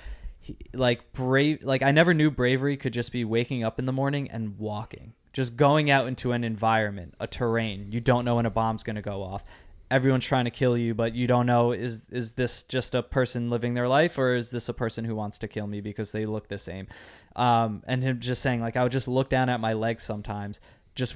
He, like brave like i never knew bravery could just be waking up in the morning and walking just going out into an environment, a terrain. You don't know when a bomb's going to go off. Everyone's trying to kill you, but you don't know is is this just a person living their life or is this a person who wants to kill me because they look the same? Um, and him just saying like I would just look down at my legs sometimes, just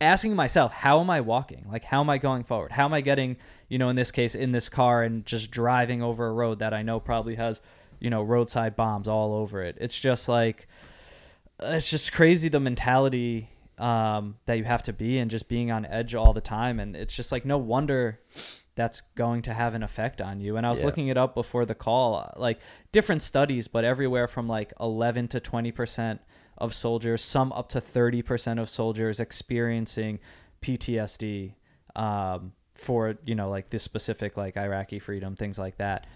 asking myself how am I walking? Like how am I going forward? How am I getting you know in this case in this car and just driving over a road that I know probably has you know roadside bombs all over it. It's just like it's just crazy the mentality um, that you have to be and just being on edge all the time. And it's just like no wonder that's going to have an effect on you. And I was Yeah. looking it up before the call, uh, like different studies, but everywhere from like 11 to 20% of soldiers, some up to 30% of soldiers experiencing PTSD um, for, you know, like this specific, like Iraqi freedom, things like that.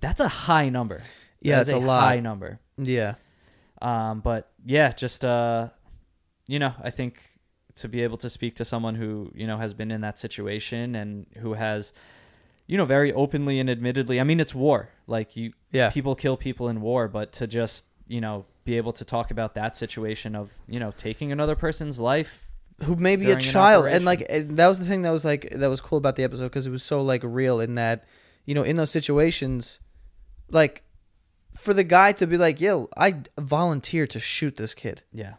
That's a high number. Yeah, it's a lot. high number. Yeah. Um, but yeah, just uh, you know, I think to be able to speak to someone who you know has been in that situation and who has, you know, very openly and admittedly. I mean, it's war. Like you, Yeah. people kill people in war, but to just you know be able to talk about that situation of you know taking another person's life. who may be a during an child. And like and that was the thing that was like that was cool about the episode because it was so like real in that you know in those situations like for the guy to be like yo i volunteered to shoot this kid. Yeah,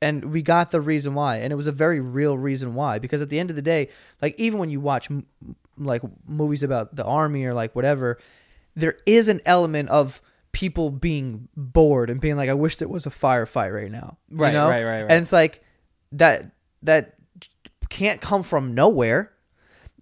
and we got the reason why. And it was a very real reason why. Because at the end of the day like even when you watch m- like movies about the army or like whatever there is an element of people being bored and being like i wish there was a firefight right now you Right, know? right, right, right. and it's like that that can't come from nowhere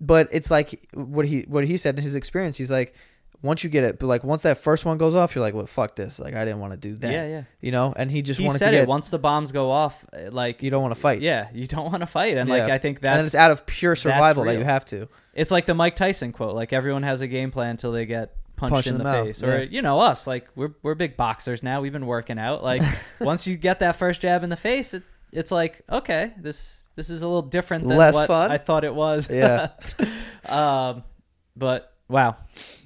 but it's like what he what he said in his experience he's like once you get it but like once that first one goes off you're like well fuck this like i didn't want to do that yeah, yeah. you know and he just he wanted said to it once the bombs go off. uh, Like you don't want to fight yeah, you don't want to fight, and like I think and that's it's out of pure survival that you have to It's like the Mike Tyson quote, like everyone has a game plan until they get punched, Punched in, in the, mouth, face. Or yeah. you know us, like we're we're big boxers now. We've been working out. Like once you get that first jab in the face, it, it's like okay, this this is a little different than Less what fun? I thought it was. Yeah. um, but wow,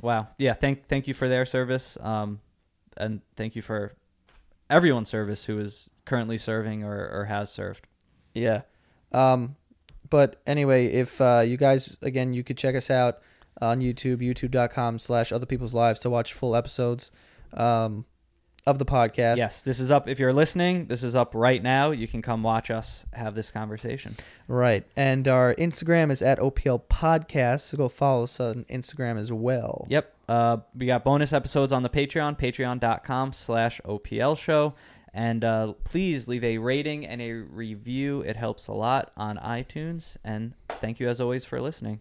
wow, yeah. Thank thank you for their service. Um, and thank you for everyone's service who is currently serving or, or has served. Yeah. Um, but anyway, if uh, you guys, again, you could check us out on YouTube, youtube.com slash other people's lives to watch full episodes um, of the podcast. Yes, this is up. If you're listening, this is up right now. You can come watch us have this conversation. Right. And our Instagram is at OPL Podcast. So go follow us on Instagram as well. Yep. Uh, we got bonus episodes on the Patreon, patreon.com slash OPL show. And uh, please leave a rating and a review. It helps a lot on iTunes. And thank you, as always, for listening.